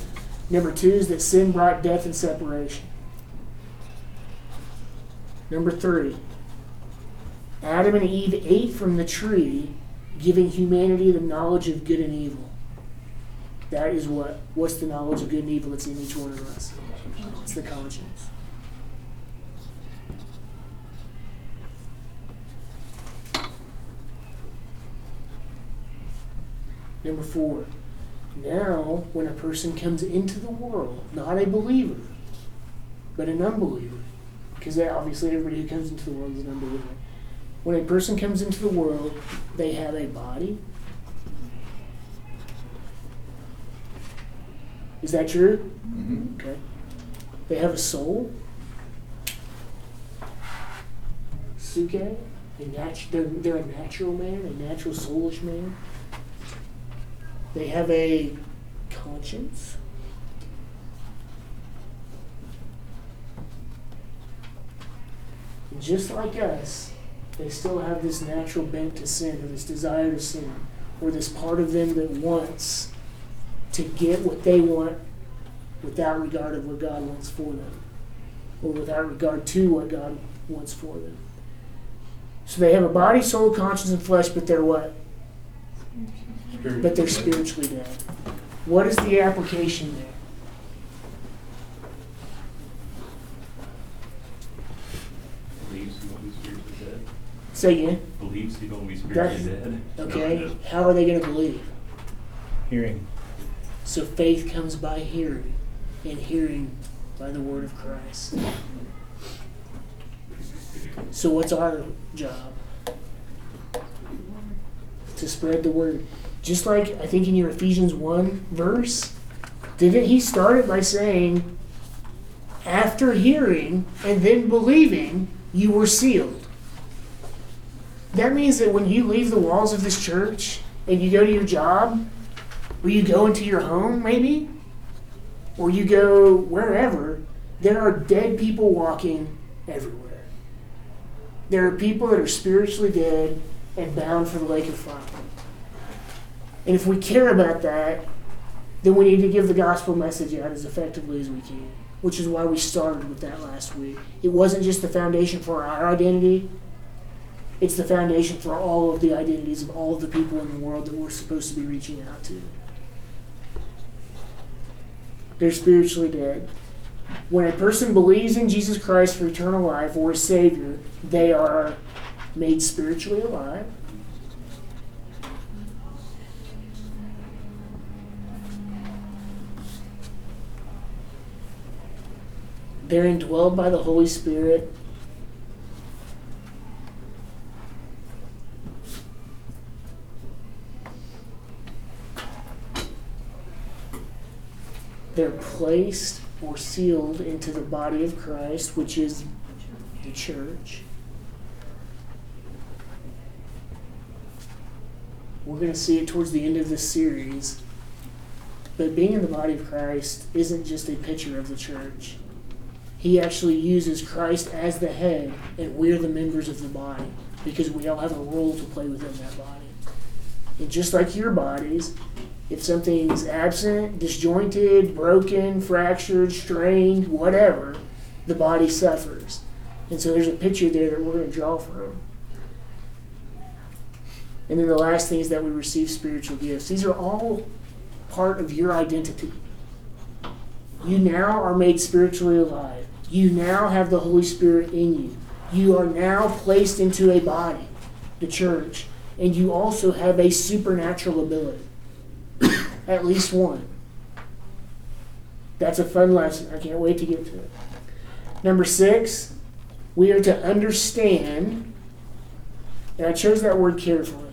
[SPEAKER 1] Number two is that sin brought death and separation. Number three, Adam and Eve ate from the tree, giving humanity the knowledge of good and evil. That is what? What's the knowledge of good and evil that's in each one of us? It's the conscience. Number four, now when a person comes into the world, not a believer, but an unbeliever, because obviously everybody who comes into the world is an unbeliever. When a person comes into the world, they have a body. Is that true?
[SPEAKER 2] Mhm.
[SPEAKER 1] Okay. They have a soul. Psuche, a nat- they're, they're a natural man, a natural soulish man. They have a conscience. Just like us, they still have this natural bent to sin, or this desire to sin, or this part of them that wants to get what they want without regard of what God wants for them, or without regard to what God wants for them. So they have a body, soul, conscience, and flesh, but they're what? But they're spiritually dead. What is the application there?
[SPEAKER 7] Believes he won't be spiritually dead.
[SPEAKER 1] Say again.
[SPEAKER 7] Believes he won't be
[SPEAKER 1] That's-
[SPEAKER 7] spiritually dead.
[SPEAKER 1] Okay. How are they going to believe?
[SPEAKER 5] Hearing.
[SPEAKER 1] So faith comes by hearing, and hearing by the word of Christ. So what's our job? To spread the word. Just like I think in your Ephesians 1 verse, didn't he start it by saying, after hearing and then believing, you were sealed? That means that when you leave the walls of this church and you go to your job, or you go into your home, maybe, or you go wherever, there are dead people walking everywhere. There are people that are spiritually dead and bound for the lake of fire. And if we care about that, then we need to give the gospel message out as effectively as we can, which is why we started with that last week. It wasn't just the foundation for our identity, it's the foundation for all of the identities of all of the people in the world that we're supposed to be reaching out to. They're spiritually dead. When a person believes in Jesus Christ for eternal life or a Savior, they are made spiritually alive. They're indwelled by the Holy Spirit. They're placed or sealed into the body of Christ, which is the church. We're going to see it towards the end of this series. But being in the body of Christ isn't just a picture of the church. He actually uses Christ as the head, and we're the members of the body because we all have a role to play within that body. And just like your bodies, if something's absent, disjointed, broken, fractured, strained, whatever, the body suffers. And so there's a picture there that we're going to draw from. And then the last thing is that we receive spiritual gifts. These are all part of your identity. You now are made spiritually alive. You now have the Holy Spirit in you. You are now placed into a body, the church, and you also have a supernatural ability. At least one. That's a fun lesson. I can't wait to get to it. Number six, we are to understand, and I chose that word carefully.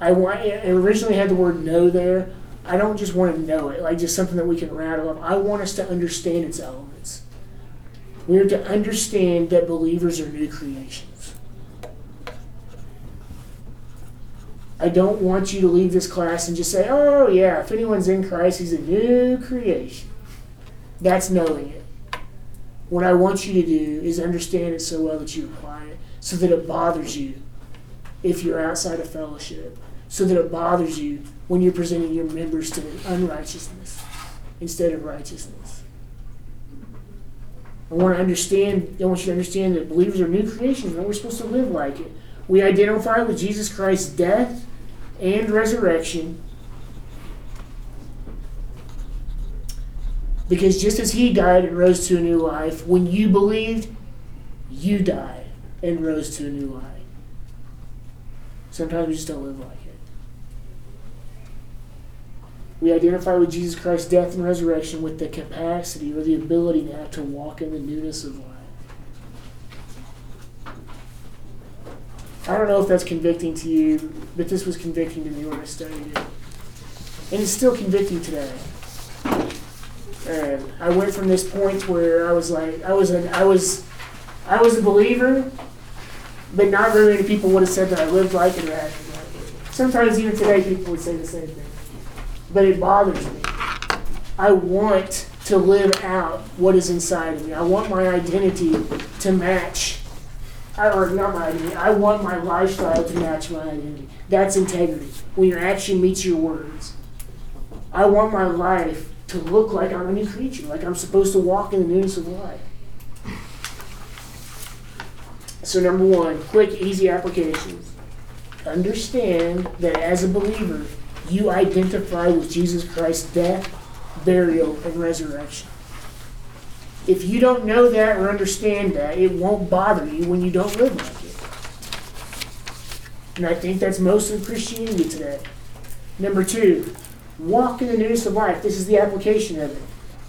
[SPEAKER 1] I want it originally had the word know there. I don't just want to know it, like just something that we can rattle off. I want us to understand its elements. We are to understand that believers are new creations. I don't want you to leave this class and just say, oh, yeah, if anyone's in Christ, he's a new creation. That's knowing it. What I want you to do is understand it so well that you apply it, so that it bothers you if you're outside of fellowship, so that it bothers you when you're presenting your members to unrighteousness instead of righteousness. I want to understand, I want you to understand that believers are new creations and we're supposed to live like it. We identify with Jesus Christ's death and resurrection because just as he died and rose to a new life, when you believed, you died and rose to a new life. Sometimes we just don't live like it. We identify with Jesus Christ's death and resurrection with the capacity or the ability now to walk in the newness of life. I don't know if that's convicting to you, but this was convicting to me when I studied it. And it's still convicting today. And I went from this point where I was like, I was a, I was, I was a believer, but not very many people would have said that I lived like it or acted like it. Sometimes even today people would say the same thing. But it bothers me. I want to live out what is inside of me. I want my identity to match, or not my identity, I want my lifestyle to match my identity. That's integrity. When your action meets your words. I want my life to look like I'm a new creature, like I'm supposed to walk in the newness of life. So, number one, quick, easy applications. Understand that as a believer, you identify with Jesus Christ's death, burial, and resurrection. If you don't know that or understand that, it won't bother you when you don't live like it. And I think that's most of Christianity today. Number two, walk in the newness of life. This is the application of it.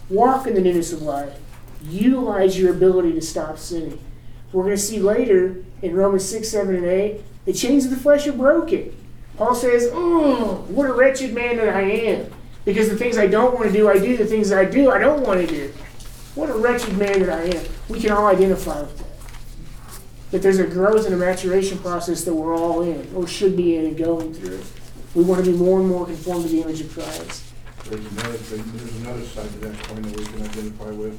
[SPEAKER 1] Walk in the newness of life. Utilize your ability to stop sinning. We're going to see later in Romans 6, 7, and 8, the chains of the flesh are broken. Paul says, Oh, what a wretched man that I am. Because the things I don't want to do, I do. The things I do, I don't want to do. What a wretched man that I am. We can all identify with that. That there's a growth and a maturation process that we're all in, or should be in, and going through. We want to be more and more conformed to the image of Christ.
[SPEAKER 2] There's another, there's another side to that coin that we can identify with.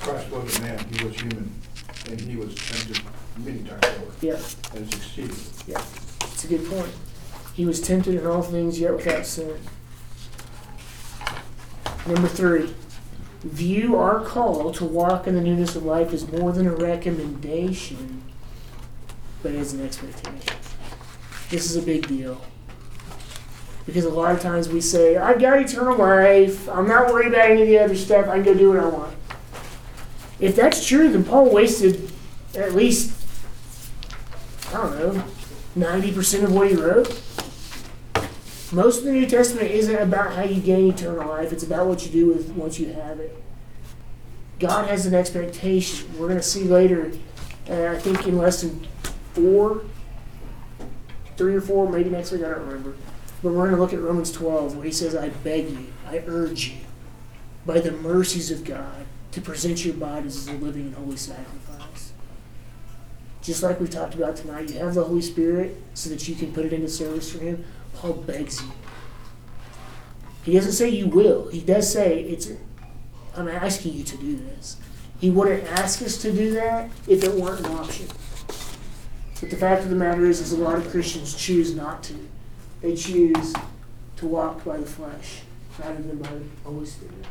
[SPEAKER 2] Christ was a man, he was human, and he was tempted many times over,
[SPEAKER 1] Yeah,
[SPEAKER 2] and succeeded.
[SPEAKER 1] yeah. It's a good point. He was tempted in all things, yet without sin. Number three, view our call to walk in the newness of life as more than a recommendation, but as an expectation. This is a big deal. Because a lot of times we say, I've got eternal life, I'm not worried about any of the other stuff, I can go do what I want. If that's true, then Paul wasted at least, I don't know, 90% of what he wrote. Most of the New Testament isn't about how you gain eternal life, it's about what you do with once you have it. God has an expectation. We're going to see later, uh, I think in lesson four, three or four, maybe next week, I don't remember. But we're going to look at Romans 12, where he says, I beg you, I urge you, by the mercies of God, to present your bodies as a living and holy sacrifice. Just like we talked about tonight, you have the Holy Spirit so that you can put it into service for Him. Paul begs you. He doesn't say you will. He does say it's. I'm asking you to do this. He wouldn't ask us to do that if it weren't an option. But the fact of the matter is, is a lot of Christians choose not to. They choose to walk by the flesh rather than by the Holy Spirit.